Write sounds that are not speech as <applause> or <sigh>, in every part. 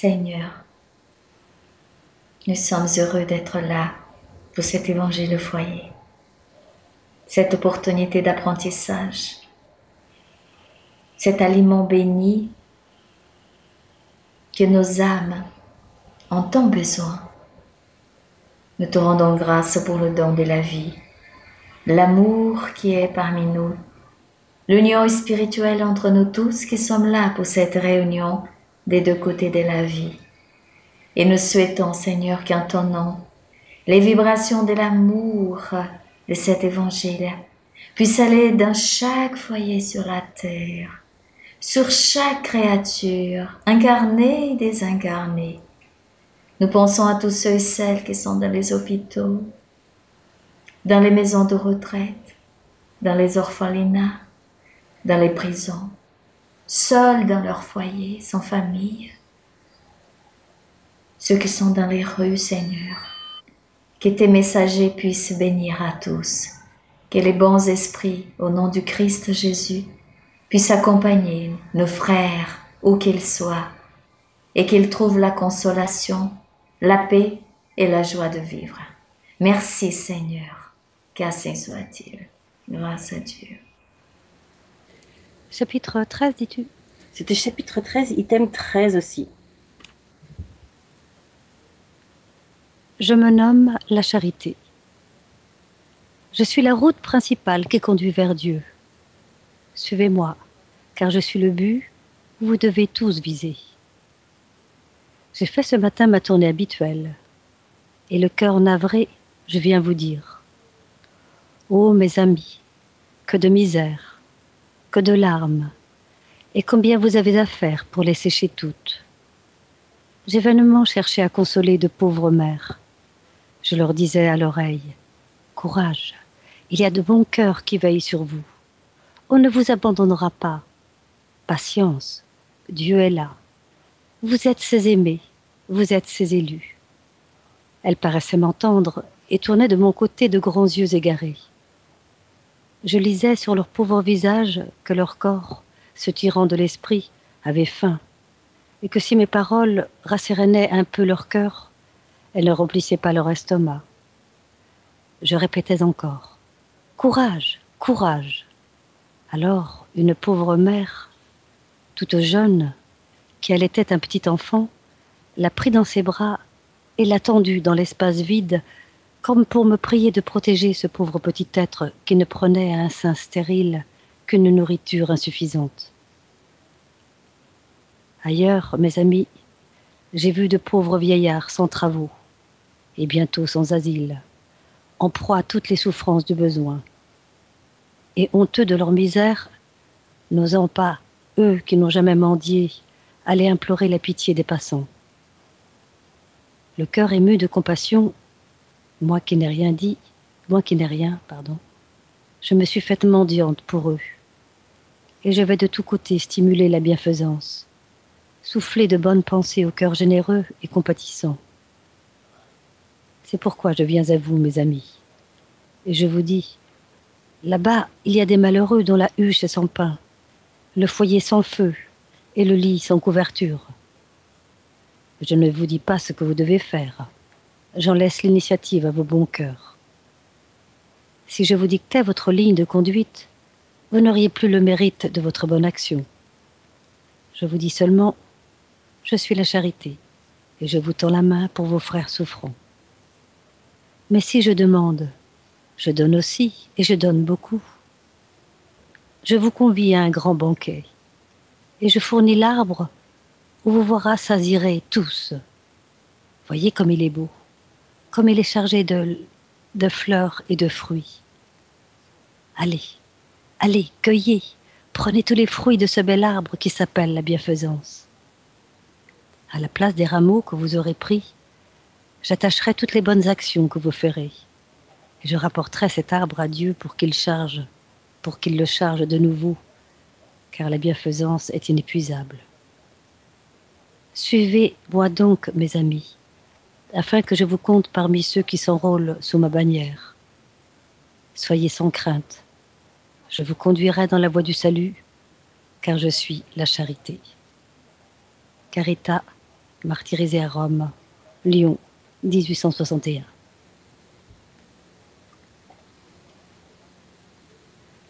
Seigneur, nous sommes heureux d'être là pour cet évangile foyer, cette opportunité d'apprentissage, cet aliment béni que nos âmes ont tant besoin. Nous te rendons grâce pour le don de la vie, l'amour qui est parmi nous, l'union spirituelle entre nous tous qui sommes là pour cette réunion des deux côtés de la vie. Et nous souhaitons, Seigneur, qu'en ton nom, les vibrations de l'amour de cet évangile puissent aller dans chaque foyer sur la terre, sur chaque créature, incarnée et désincarnée. Nous pensons à tous ceux et celles qui sont dans les hôpitaux, dans les maisons de retraite, dans les orphelinats, dans les prisons, seuls dans leur foyer, sans famille. Ceux qui sont dans les rues, Seigneur, que tes messagers puissent bénir à tous, que les bons esprits, au nom du Christ Jésus, puissent accompagner nos frères où qu'ils soient, et qu'ils trouvent la consolation, la paix et la joie de vivre. Merci Seigneur, qu'ainsi soit-il. Grâce à Dieu. Chapitre 13, dis-tu? C'était chapitre 13, item 13 aussi. Je me nomme la charité. Je suis la route principale qui conduit vers Dieu. Suivez-moi, car je suis le but où vous devez tous viser. J'ai fait ce matin ma tournée habituelle, et le cœur navré, je viens vous dire. Ô mes amis, que de misère, que de larmes, et combien vous avez à faire pour les sécher toutes? J'ai vainement cherché à consoler de pauvres mères je leur disais à l'oreille, Courage, il y a de bons cœurs qui veillent sur vous. On ne vous abandonnera pas. Patience, Dieu est là. Vous êtes ses aimés, vous êtes ses élus. Elles paraissaient m'entendre et tournaient de mon côté de grands yeux égarés. Je lisais sur leurs pauvres visages que leur corps, se tirant de l'esprit, avait faim, et que si mes paroles rassérénaient un peu leur cœur, elles ne remplissaient pas leur estomac. Je répétais encore Courage, courage. Alors, une pauvre mère, toute jeune, qui allaitait un petit enfant, la prit dans ses bras et l'a tendu dans l'espace vide, comme pour me prier de protéger ce pauvre petit être qui ne prenait à un sein stérile qu'une nourriture insuffisante. Ailleurs, mes amis, j'ai vu de pauvres vieillards sans travaux, et bientôt sans asile, en proie à toutes les souffrances du besoin. Et honteux de leur misère, n'osant pas, eux qui n'ont jamais mendié, aller implorer la pitié des passants. Le cœur ému de compassion, moi qui n'ai rien dit, moi qui n'ai rien, pardon, je me suis faite mendiante pour eux. Et je vais de tous côtés stimuler la bienfaisance, souffler de bonnes pensées au cœur généreux et compatissant. C'est pourquoi je viens à vous, mes amis. Et je vous dis, là-bas, il y a des malheureux dont la huche est sans pain, le foyer sans feu et le lit sans couverture. Je ne vous dis pas ce que vous devez faire. J'en laisse l'initiative à vos bons cœurs. Si je vous dictais votre ligne de conduite, vous n'auriez plus le mérite de votre bonne action. Je vous dis seulement, je suis la charité, et je vous tends la main pour vos frères souffrants. Mais si je demande, je donne aussi, et je donne beaucoup. Je vous convie à un grand banquet, et je fournis l'arbre où vous vous rassasirez tous. Voyez comme il est beau, comme il est chargé de, fleurs et de fruits. Allez, allez, cueillez, prenez tous les fruits de ce bel arbre qui s'appelle la bienfaisance. À la place des rameaux que vous aurez pris, J'attacherai toutes les bonnes actions que vous ferez. Et je rapporterai cet arbre à Dieu pour qu'il charge, pour qu'il le charge de nouveau, car la bienfaisance est inépuisable. Suivez-moi donc, mes amis, afin que je vous compte parmi ceux qui s'enrôlent sous ma bannière. Soyez sans crainte, je vous conduirai dans la voie du salut, car je suis la charité. Carita martyrisée à Rome, Lyon, 1861.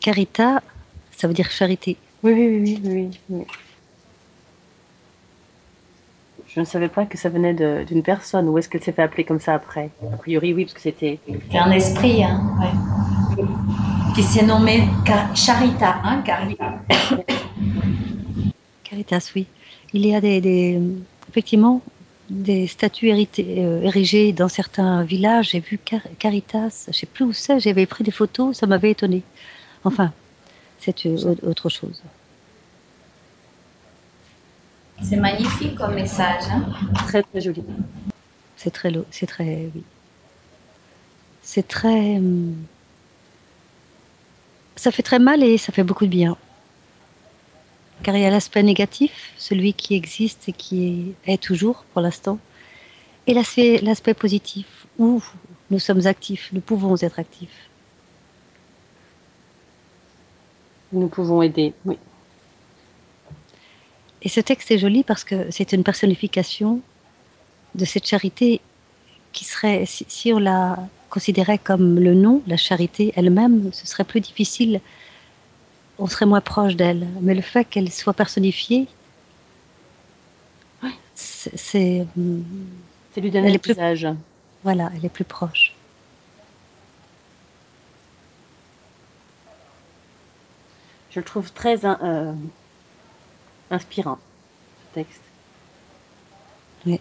Carita, ça veut dire charité. Oui, oui, oui, oui, oui, oui. Je ne savais pas que ça venait d'une personne. Ou est-ce qu'elle s'est fait appeler comme ça après? A priori, oui, parce que c'était. C'est un esprit, hein, ouais. Qui s'est nommé Car- Charita, hein, Carita. <coughs> Caritas, oui. Il y a des, des- effectivement des statues héritées- euh, érigées dans certains villages. J'ai vu Car- Caritas, je sais plus où c'est, j'avais pris des photos, ça m'avait étonné. Enfin, c'est euh, au- autre chose. C'est magnifique comme message. Hein. Très, très joli. C'est très, lo- c'est très, oui. C'est très, hum, ça fait très mal et ça fait beaucoup de bien. Car il y a l'aspect négatif, celui qui existe et qui est, est toujours pour l'instant, et l'aspect, l'aspect positif, où nous sommes actifs, nous pouvons être actifs. Nous pouvons aider, oui. Et ce texte est joli parce que c'est une personnification de cette charité qui serait, si, si on la considérait comme le nom, la charité elle-même, ce serait plus difficile, on serait moins proche d'elle. Mais le fait qu'elle soit personnifiée, Ouais. c'est, c'est, lui donner plus- visage. voilà, elle est plus proche. Je le trouve très euh, inspirant, ce texte. Oui.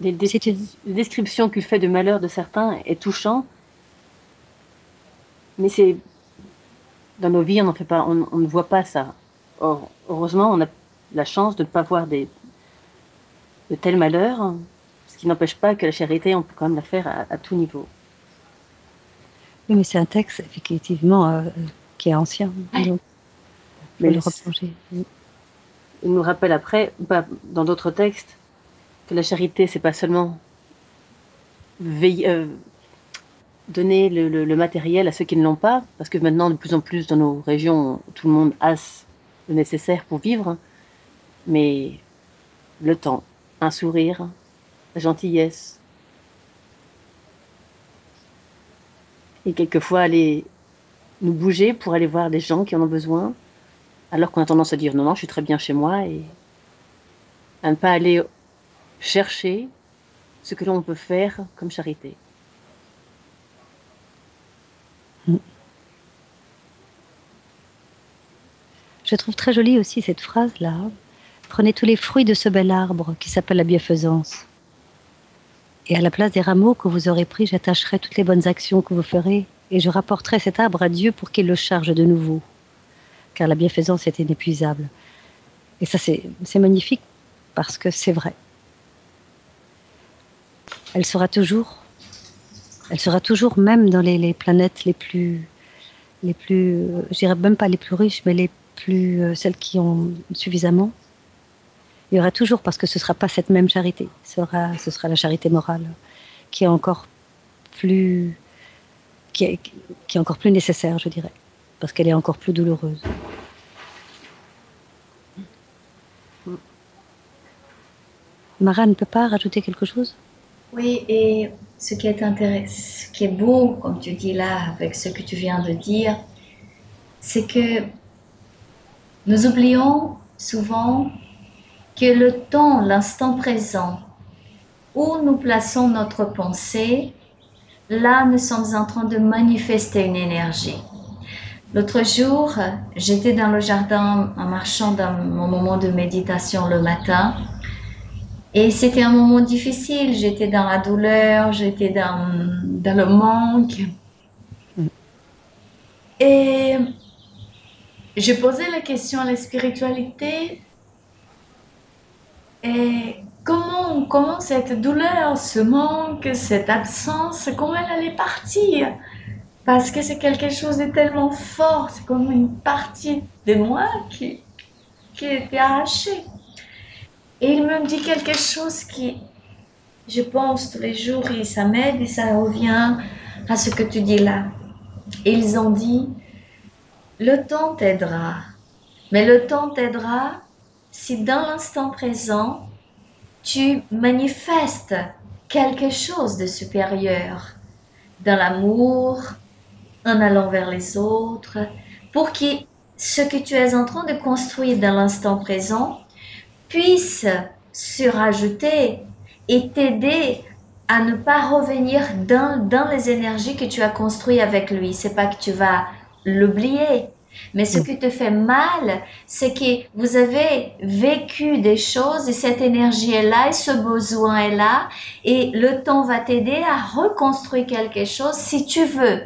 Les, une- les descriptions qu'il fait de malheur de certains est touchant, mais c'est dans nos vies on fait pas, on, on ne voit pas ça. Or, heureusement, on a la chance de ne pas voir des de tels malheurs, ce qui n'empêche pas que la charité, on peut quand même la faire à, à tout niveau. Oui, mais c'est un texte effectivement euh, qui est ancien, Ouais. donc faut Mais le replonger. Il nous rappelle après, pas dans d'autres textes, que la charité, c'est pas seulement veiller, euh, donner le, le- le matériel à ceux qui ne l'ont pas, parce que maintenant, de plus en plus dans nos régions, tout le monde a ce- le nécessaire pour vivre, mais le temps, un sourire, la gentillesse, et quelquefois aller nous bouger pour aller voir des gens qui en ont besoin, alors qu'on a tendance à dire non, non, je suis très bien chez moi, et à ne pas aller chercher ce que l'on peut faire comme charité. Je trouve très jolie aussi cette phrase-là. Prenez tous les fruits de ce bel arbre qui s'appelle la bienfaisance. Et à la place des rameaux que vous aurez pris, j'attacherai toutes les bonnes actions que vous ferez et je rapporterai cet arbre à Dieu pour qu'il le charge de nouveau. Car la bienfaisance est inépuisable. Et ça, c'est magnifique parce que c'est vrai. Elle sera toujours, elle sera toujours même dans les, les planètes les plus, les plus, euh, je dirais même pas les plus riches, mais les plus, euh, celles qui ont suffisamment. Il y aura toujours, parce que ce sera pas cette même charité, ce sera, ce sera la charité morale, qui est encore plus, qui est encore plus nécessaire, je dirais, parce qu'elle est encore plus douloureuse. Mara ne peut pas rajouter quelque chose? Oui, et ce qui est intéressant, ce qui est beau, comme tu dis là, avec ce que tu viens de dire, c'est que nous oublions souvent que le temps, l'instant présent, où nous plaçons notre pensée, là, nous sommes en train de manifester une énergie. L'autre jour, j'étais dans le jardin en marchant dans mon moment de méditation le matin. Et c'était un moment difficile. J'étais dans la douleur, j'étais dans, dans le manque. Et je posais la question à la spiritualité. Et comment, comment cette douleur, ce manque, cette absence, comment elle allait partir? Parce que c'est quelque chose de tellement fort, c'est comme une partie de moi qui, qui était arrachée. Et il me dit quelque chose qui, je pense, tous les jours, et ça m'aide et ça revient à ce que tu dis là. Ils ont dit, le temps t'aidera. Mais le temps t'aidera si dans l'instant présent, tu manifestes quelque chose de supérieur dans l'amour, en allant vers les autres, pour que ce que tu es en train de construire dans l'instant présent puisse se rajouter et t'aider à ne pas revenir dans, dans les énergies que tu as construites avec lui. C'est pas que tu vas l'oublier, mais ce qui te fait mal, c'est que vous avez vécu des choses et cette énergie est là et ce besoin est là et le temps va t'aider à reconstruire quelque chose si tu veux,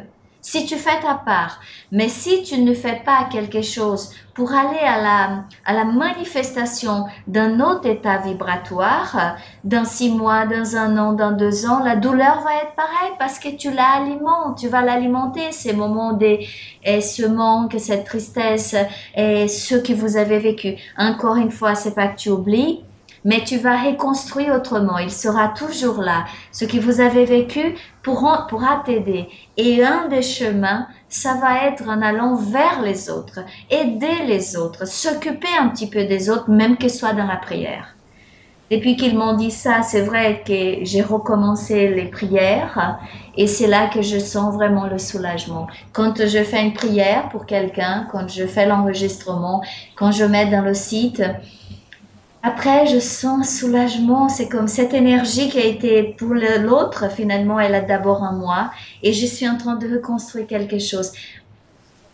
si tu fais ta part. Mais si tu ne fais pas quelque chose pour aller à la, à la manifestation d'un autre état vibratoire, dans six mois, dans un an, dans deux ans, la douleur va être pareille parce que tu l'alimentes, tu vas l'alimenter, ces moments de, et ce manque, cette tristesse, et ce que vous avez vécu. Encore une fois, c'est pas que tu oublies, mais tu vas reconstruire autrement. Il sera toujours là. Ce que vous avez vécu pourra, t'aider. Et un des chemins, ça va être en allant vers les autres, aider les autres, s'occuper un petit peu des autres, même que ce soit dans la prière. Depuis qu'ils m'ont dit ça, c'est vrai que j'ai recommencé les prières et c'est là que je sens vraiment le soulagement. Quand je fais une prière pour quelqu'un, quand je fais l'enregistrement, quand je mets dans le site, après, je sens un soulagement. C'est comme cette énergie qui a été pour l'autre, finalement, elle a d'abord en moi. Et je suis en train de reconstruire quelque chose.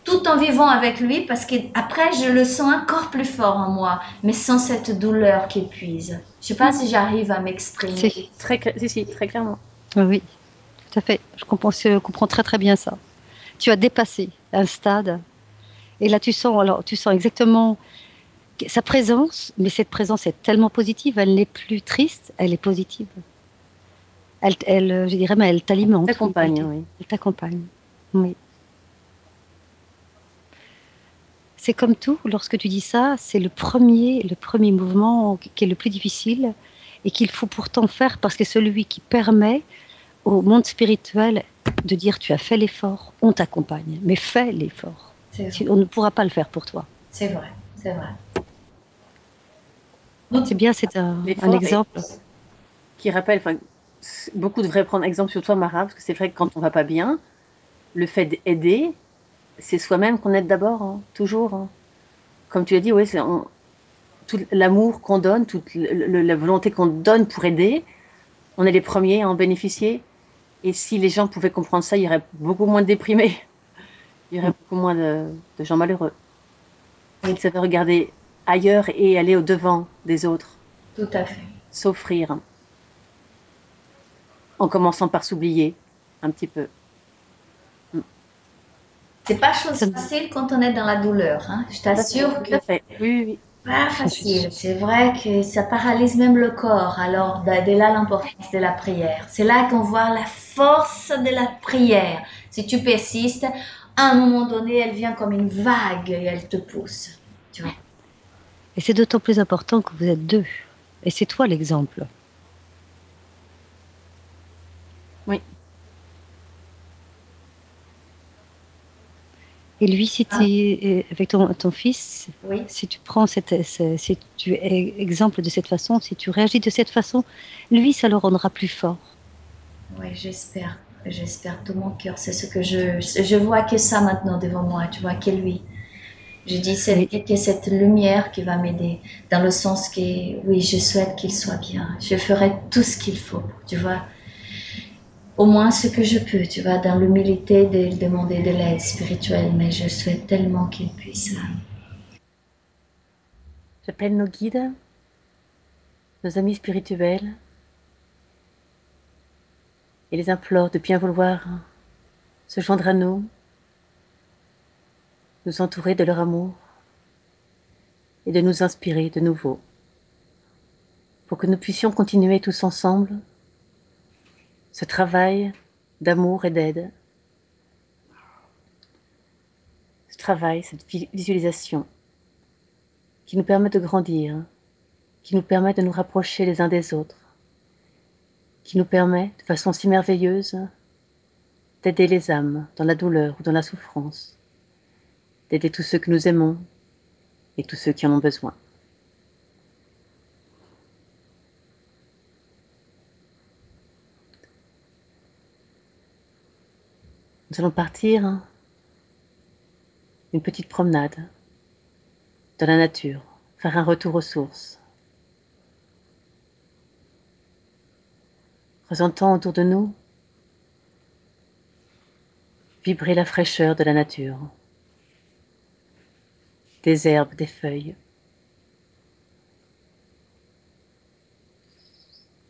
Tout en vivant avec lui, parce qu'après, je le sens encore plus fort en moi, mais sans cette douleur qui épuise. Je sais pas si j'arrive à m'exprimer. Si, très, si, si, très clairement. Oui, tout à fait. Je comprends, je comprends très très bien ça. Tu as dépassé un stade, et là tu sens, alors tu sens exactement sa présence, mais cette présence est tellement positive, elle n'est plus triste, elle est positive. Elle, elle je dirais, mais elle t'alimente. Elle t'accompagne, oui. Elle t'accompagne, oui. C'est comme tout, lorsque tu dis ça, c'est le premier, le premier mouvement qui est le plus difficile et qu'il faut pourtant faire parce que celui qui permet au monde spirituel de dire tu as fait l'effort, on t'accompagne, mais fais l'effort. On ne pourra pas le faire pour toi. C'est vrai, c'est vrai. C'est bien, c'est un, un, exemple. Qui rappelle, enfin, beaucoup devraient prendre exemple sur toi, Mara, parce que c'est vrai que quand on va pas bien, le fait d'aider, c'est soi-même qu'on aide d'abord, hein, toujours. Hein. Comme tu as dit, oui, c'est tout l'amour qu'on donne, toute le, la volonté qu'on donne pour aider, on est les premiers à en bénéficier. Et si les gens pouvaient comprendre ça, il y aurait beaucoup moins de déprimés, il y aurait beaucoup moins de, de gens malheureux. Ils savaient regarder ailleurs et aller au devant des autres. Tout à fait. S'offrir. En commençant par s'oublier un petit peu. C'est pas chose facile quand on est dans la douleur. Hein. Je t'assure que oui, oui. pas facile. C'est vrai que ça paralyse même le corps. Alors, bah, dès là, l'importance de la prière. C'est là qu'on voit la force de la prière. Si tu persistes, à un moment donné, elle vient comme une vague et elle te pousse. Tu vois. Et c'est d'autant plus important que vous êtes deux. Et c'est toi l'exemple. Oui. Et lui, si tu es avec ton, ton fils, Oui. si tu prends cette, si tu es exemple de cette façon, si tu réagis de cette façon, lui, ça le rendra plus fort. Oui, j'espère. J'espère de tout mon cœur. C'est ce que je, je vois que ça maintenant devant moi. Tu vois, que lui. Je dis c'est que cette lumière qui va m'aider, dans le sens que oui, je souhaite qu'il soit bien. Je ferai tout ce qu'il faut, tu vois. Au moins ce que je peux, tu vois, dans l'humilité de demander de l'aide spirituelle, mais je souhaite tellement qu'il puisse. euh, J'appelle nos guides, nos amis spirituels, et les implore de bien vouloir se joindre à nous, nous entourer de leur amour et de nous inspirer de nouveau, pour que nous puissions continuer tous ensemble ce travail d'amour et d'aide, ce travail, cette vi- visualisation qui nous permet de grandir, qui nous permet de nous rapprocher les uns des autres, qui nous permet de façon si merveilleuse d'aider les âmes dans la douleur ou dans la souffrance, d'aider tous ceux que nous aimons, et tous ceux qui en ont besoin. Nous allons partir une petite promenade dans la nature, faire un retour aux sources. Ressentant autour de nous vibrer la fraîcheur de la nature, des herbes, des feuilles.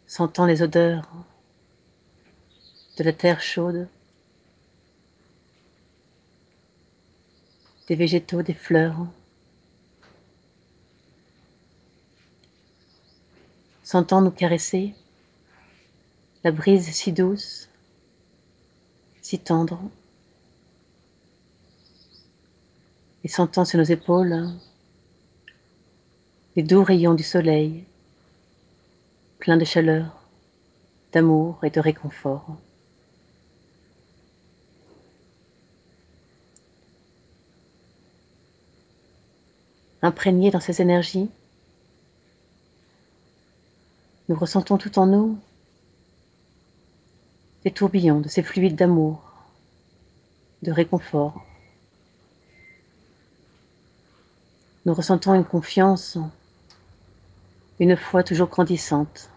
Sentant les odeurs de la terre chaude, des végétaux, des fleurs. Sentant nous caresser, la brise si douce, si tendre, et sentant sur nos épaules les doux rayons du soleil, pleins de chaleur, d'amour et de réconfort. Imprégnés dans ces énergies, nous ressentons tout en nous des tourbillons de ces fluides d'amour, de réconfort. Nous ressentons une confiance, une foi toujours grandissante.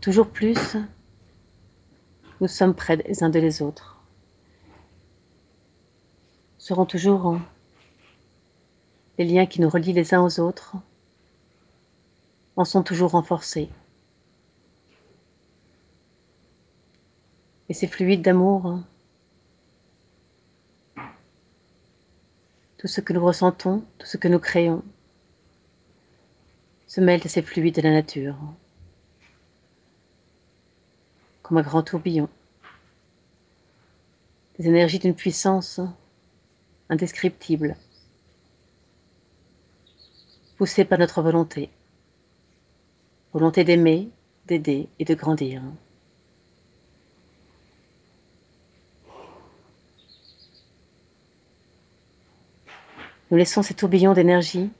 Toujours plus, nous sommes près les uns des autres seront toujours les liens qui nous relient les uns aux autres en sont toujours renforcés. Et ces fluides d'amour, tout ce que nous ressentons, tout ce que nous créons, se mêlent à ces fluides de la nature, comme un grand tourbillon, des énergies d'une puissance indescriptible, poussé par notre volonté, volonté d'aimer, d'aider et de grandir. Nous laissons ces tourbillons d'énergie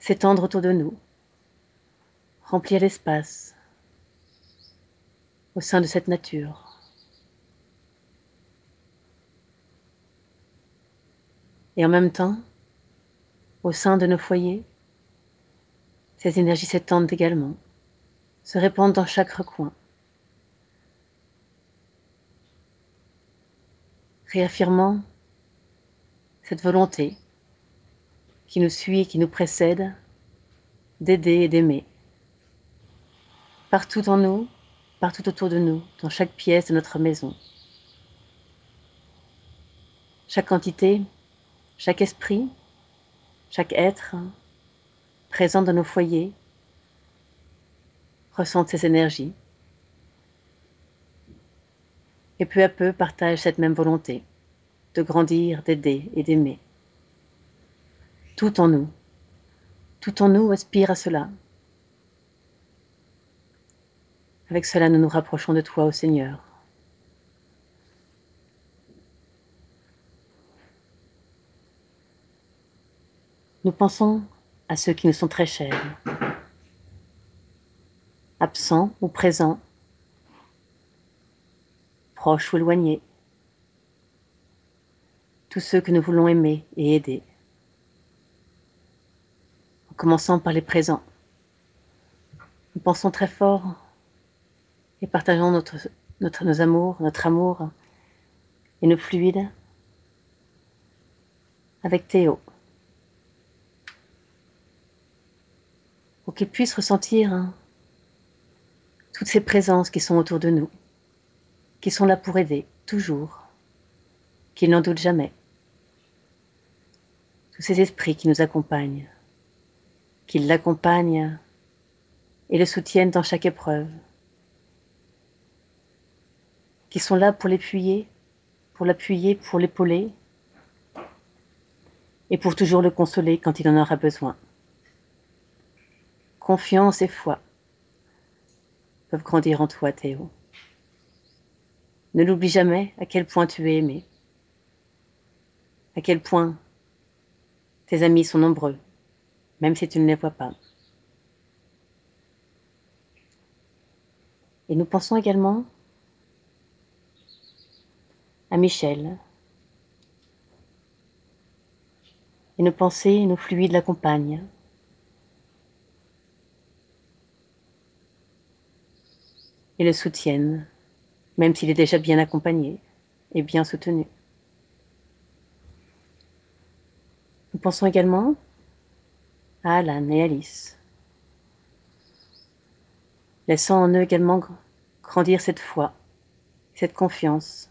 s'étendre autour de nous, remplir l'espace au sein de cette nature. Et en même temps, au sein de nos foyers, ces énergies s'étendent également, se répandent dans chaque recoin. Réaffirmant cette volonté qui nous suit et qui nous précède d'aider et d'aimer. Partout en nous, partout autour de nous, dans chaque pièce de notre maison. Chaque entité chaque esprit, chaque être présent dans nos foyers ressent ces énergies et peu à peu partage cette même volonté de grandir, d'aider et d'aimer. Tout en nous, tout en nous aspire à cela. Avec cela, nous nous rapprochons de toi, ô Seigneur. Nous pensons à ceux qui nous sont très chers, absents ou présents, proches ou éloignés, tous ceux que nous voulons aimer et aider, commençant par les présents. Nous pensons très fort et partageons nos amours, notre amour et nos fluides avec Théo. pour qu'ils puissent ressentir hein, toutes ces présences qui sont autour de nous, qui sont là pour aider, toujours, qu'ils n'en doutent jamais. Tous ces esprits qui nous accompagnent, qu'ils l'accompagnent et le soutiennent dans chaque épreuve, qui sont là pour l'appuyer, pour l'appuyer, pour l'épauler, et pour toujours le consoler quand il en aura besoin confiance et foi peuvent grandir en toi, Théo. Ne l'oublie jamais à quel point tu es aimé. à quel point tes amis sont nombreux, même si tu ne les vois pas. Et nous pensons également à Michel. Et nos pensées et nos fluides l'accompagnent. Et le soutiennent, même s'il est déjà bien accompagné et bien soutenu. Nous pensons également Alan et Alice, laissant en eux également grandir cette foi, cette confiance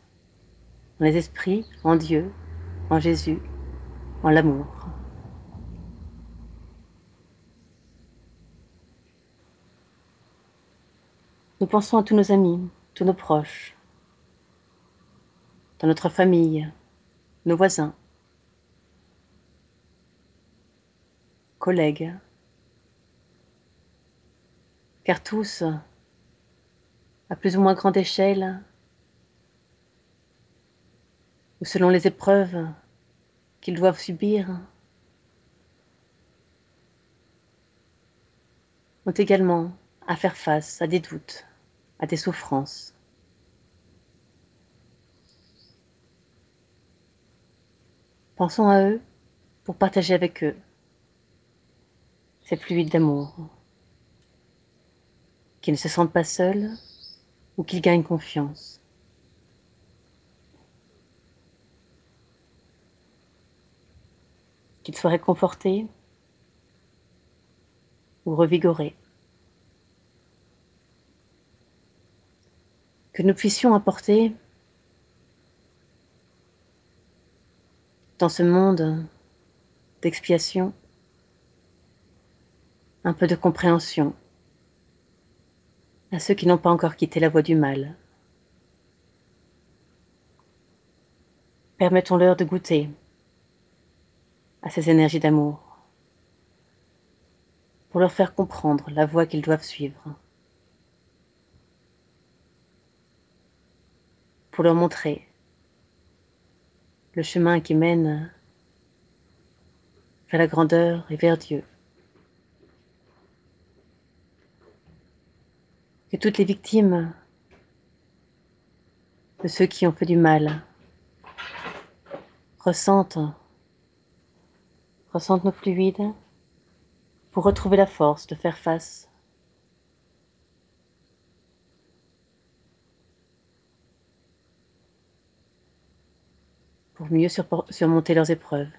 en les esprits, en Dieu, en Jésus, en l'amour. Nous pensons à tous nos amis, tous nos proches, dans notre famille, nos voisins, collègues, car tous, à plus ou moins grande échelle, ou selon les épreuves qu'ils doivent subir, ont également à faire face à des doutes, à des souffrances. Pensons à eux pour partager avec eux ces fluides d'amour, qu'ils ne se sentent pas seuls ou qu'ils gagnent confiance. qu'ils soient réconfortés ou revigorés. Que nous puissions apporter dans ce monde d'expiation un peu de compréhension à ceux qui n'ont pas encore quitté la voie du mal. Permettons-leur de goûter à ces énergies d'amour, pour leur faire comprendre la voie qu'ils doivent suivre, pour leur montrer le chemin qui mène vers la grandeur et vers Dieu. Que toutes les victimes de ceux qui ont fait du mal ressentent ressentent nos fluides pour retrouver la force de faire face pour mieux surmonter leurs épreuves.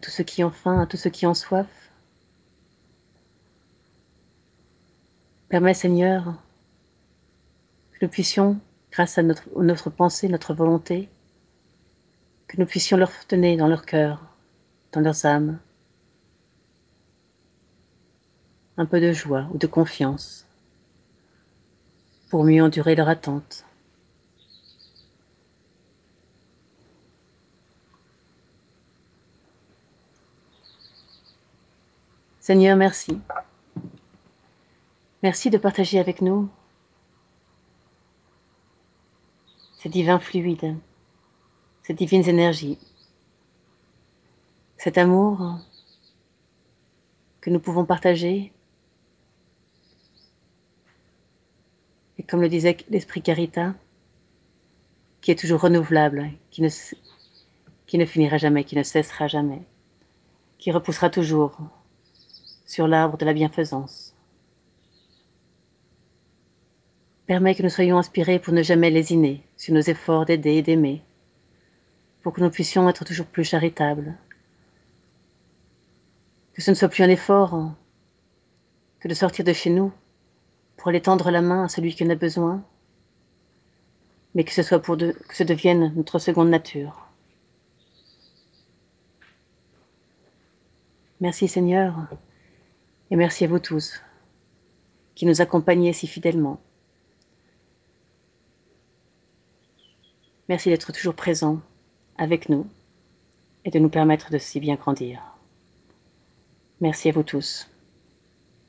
Tous ceux qui ont faim, à tous ceux qui ont soif, permets Seigneur que nous puissions grâce à notre, notre pensée, notre volonté, que nous puissions leur tenir dans leur cœur, dans leurs âmes, un peu de joie ou de confiance pour mieux endurer leur attente. Seigneur, merci. Merci de partager avec nous ces divins fluides, ces divines énergies, cet amour que nous pouvons partager. Et comme le disait l'esprit Carita, qui est toujours renouvelable, qui ne, qui ne finira jamais, qui ne cessera jamais, qui repoussera toujours sur l'arbre de la bienfaisance. Permet que nous soyons inspirés pour ne jamais lésiner sur nos efforts d'aider et d'aimer, pour que nous puissions être toujours plus charitables. Que ce ne soit plus un effort que de sortir de chez nous pour aller tendre la main à celui qui en a besoin, mais que ce soit pour que ce devienne notre seconde nature. Merci Seigneur, et merci à vous tous qui nous accompagnez si fidèlement. Merci d'être toujours présent avec nous et de nous permettre de si bien grandir. Merci à vous tous.